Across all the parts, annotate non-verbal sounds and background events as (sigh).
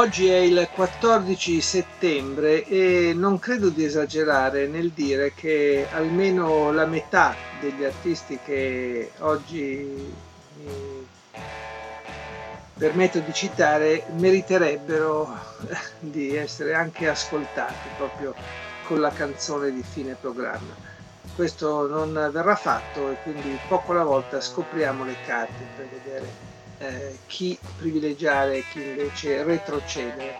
Oggi è il 14 settembre e non credo di esagerare nel dire che almeno la metà degli artisti che oggi mi permetto di citare meriterebbero (laughs) di essere anche ascoltati proprio con la canzone di fine programma. Questo non verrà fatto e quindi poco alla volta scopriamo le carte per vedere eh, chi privilegiare e chi invece retrocedere.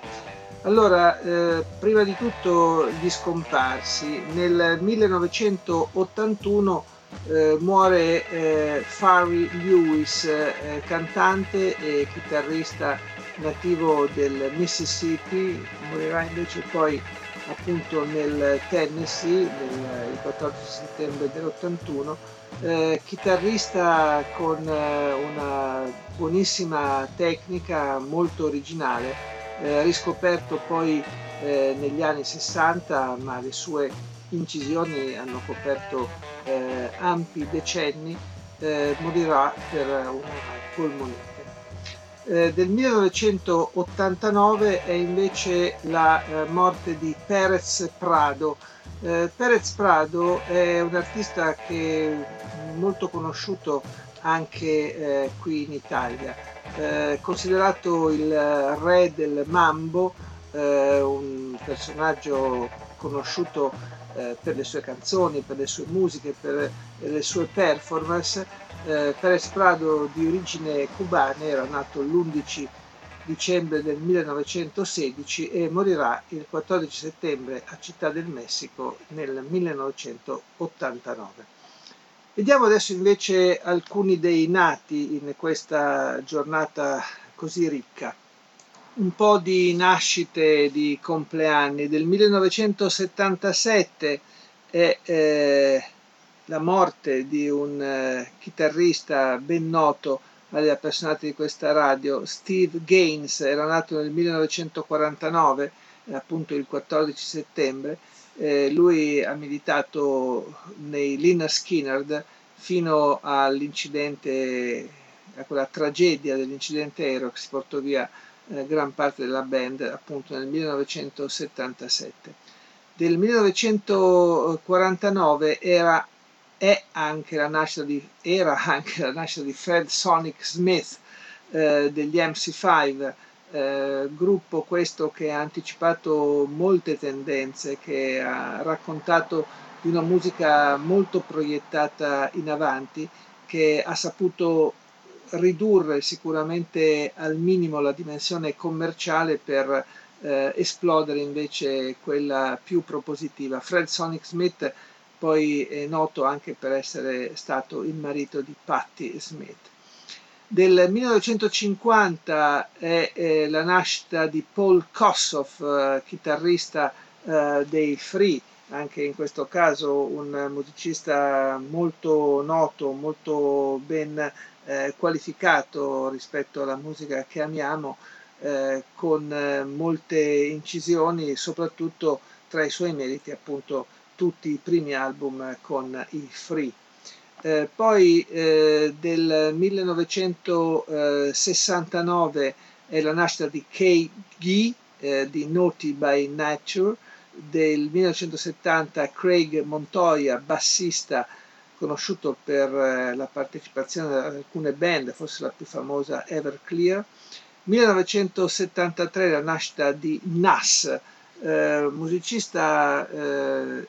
Allora, eh, prima di tutto gli scomparsi. Nel 1981 eh, muore eh, Farry Lewis, eh, cantante e chitarrista nativo del Mississippi, morirà invece poi appunto nel Tennessee il 14 settembre dell'81 eh, chitarrista con eh, una buonissima tecnica molto originale, eh, riscoperto poi eh, negli anni 60, ma le sue incisioni hanno coperto eh, ampi decenni, eh, morirà per una polmonite. Del 1989 è invece la morte di Perez Prado, eh, Perez Prado è un artista che molto conosciuto anche eh, qui in Italia, eh, considerato il re del mambo, eh, un personaggio conosciuto eh, per le sue canzoni, per le sue musiche, per le sue performance. Eh, Perez Prado di origine cubana era nato l'11 dicembre del 1916 e morirà il 14 settembre a Città del Messico nel 1989. Vediamo adesso invece alcuni dei nati in questa giornata così ricca. Un po' di nascite di compleanni. Del 1977 è eh, la morte di un eh, chitarrista ben noto agli appassionati di questa radio. Steve Gaines era nato nel 1949, appunto il 14 settembre. Eh, lui ha militato nei Lina Skinnerd fino all'incidente, a quella tragedia dell'incidente aereo che si portò via eh, gran parte della band appunto nel 1977. Del 1949 era anche la nascita di, era (laughs) anche la nascita di Fred Sonic Smith eh, degli MC5, eh, gruppo questo che ha anticipato molte tendenze, che ha raccontato di una musica molto proiettata in avanti, che ha saputo ridurre sicuramente al minimo la dimensione commerciale per eh, esplodere invece quella più propositiva. Fred Sonic Smith poi è noto anche per essere stato il marito di Patti Smith. Del 1950 è, è la nascita di Paul Kossoff, eh, chitarrista eh, dei Free, anche in questo caso un musicista molto noto, molto ben eh, qualificato rispetto alla musica che amiamo, eh, con eh, molte incisioni, soprattutto tra i suoi meriti appunto tutti i primi album con i Free. Eh, poi eh, del 1969 è la nascita di Kay Gee di Naughty by Nature, del 1970 Craig Montoya, bassista conosciuto per eh, la partecipazione ad alcune band, forse la più famosa Everclear. 1973 la nascita di Nas, eh, musicista eh,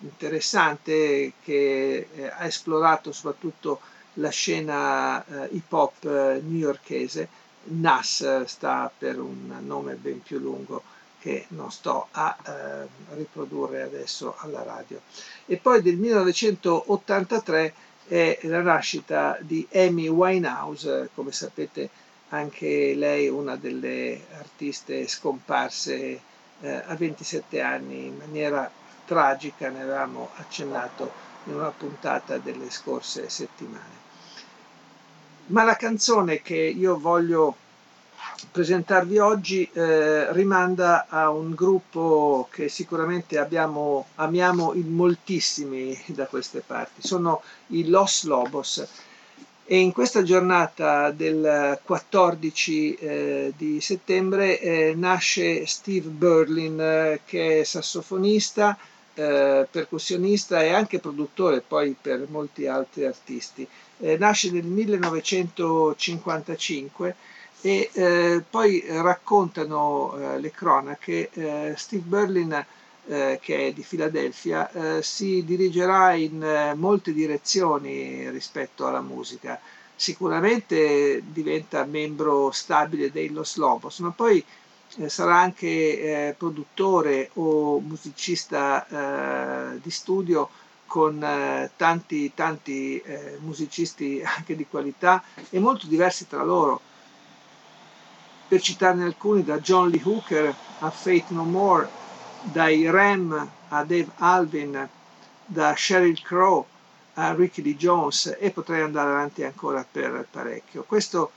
interessante che eh, ha esplorato soprattutto la scena eh, hip hop eh, newyorkese. Nas sta per un nome ben più lungo che non sto a riprodurre adesso alla radio. E poi del 1983 è la nascita di Amy Winehouse, come sapete anche lei una delle artiste scomparse eh, a 27 anni in maniera tragica, ne avevamo accennato in una puntata delle scorse settimane. Ma la canzone che io voglio presentarvi oggi eh, rimanda a un gruppo che sicuramente abbiamo, amiamo in moltissimi da queste parti, sono i Los Lobos e in questa giornata del 14 eh, di settembre eh, nasce Steve Berlin eh, che è sassofonista, eh, percussionista e anche produttore poi per molti altri artisti. Eh, nasce nel 1955 e eh, poi raccontano eh, le cronache, eh, Steve Berlin eh, che è di Filadelfia eh, si dirigerà in eh, molte direzioni rispetto alla musica. Sicuramente diventa membro stabile dei Los Lobos, ma poi sarà anche produttore o musicista di studio con tanti tanti musicisti anche di qualità e molto diversi tra loro per citarne alcuni, da John Lee Hooker a Faith No More, dai Ram a Dave Alvin, da Sheryl Crow a Ricky Lee Jones e potrei andare avanti ancora per parecchio. Questo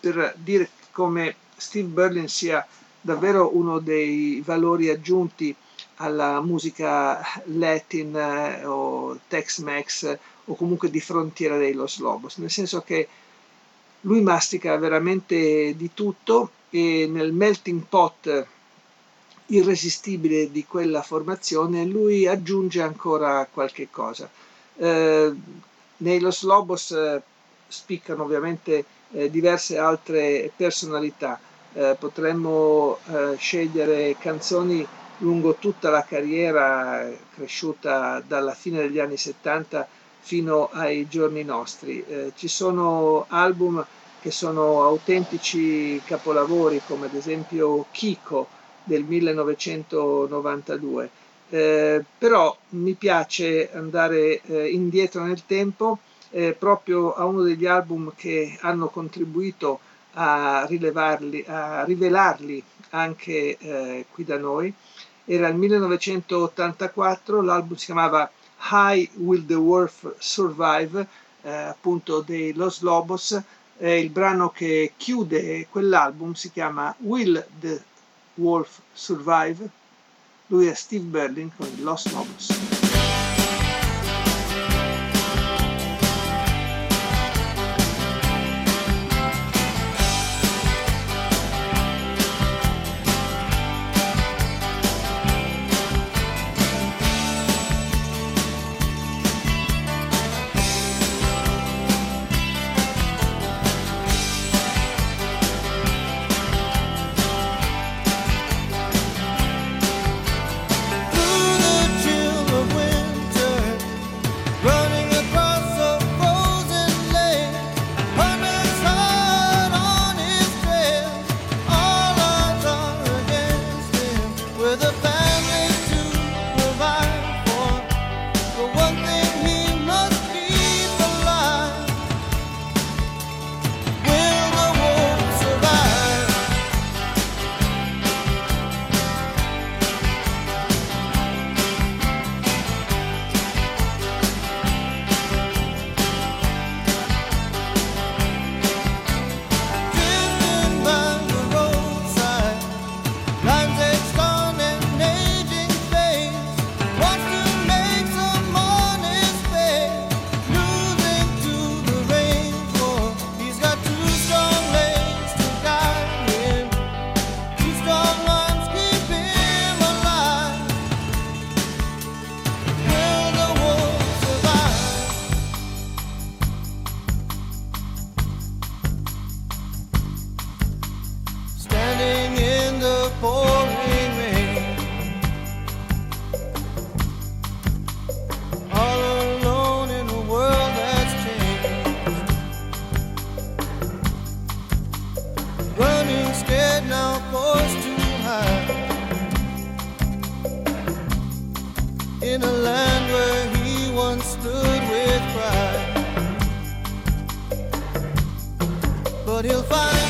per dire come Steve Berlin sia davvero uno dei valori aggiunti alla musica latin eh, o Tex-Mex o comunque di frontiera dei Los Lobos, nel senso che lui mastica veramente di tutto e nel melting pot irresistibile di quella formazione lui aggiunge ancora qualche cosa. Eh, nei Los Lobos eh, spiccano ovviamente eh, diverse altre personalità, eh, potremmo eh, scegliere canzoni lungo tutta la carriera cresciuta dalla fine degli anni 70 fino ai giorni nostri. Eh, ci sono album che sono autentici capolavori come ad esempio Kiko del 1992, eh, però mi piace andare eh, indietro nel tempo eh, proprio a uno degli album che hanno contribuito a, rilevarli, a rivelarli anche eh, qui da noi. Era il 1984, l'album si chiamava High Will the Wolf Survive, eh, appunto dei Los Lobos, eh, il brano che chiude quell'album si chiama Will the Wolf Survive? Lui è Steve Berlin con i Los Lobos. he'll find.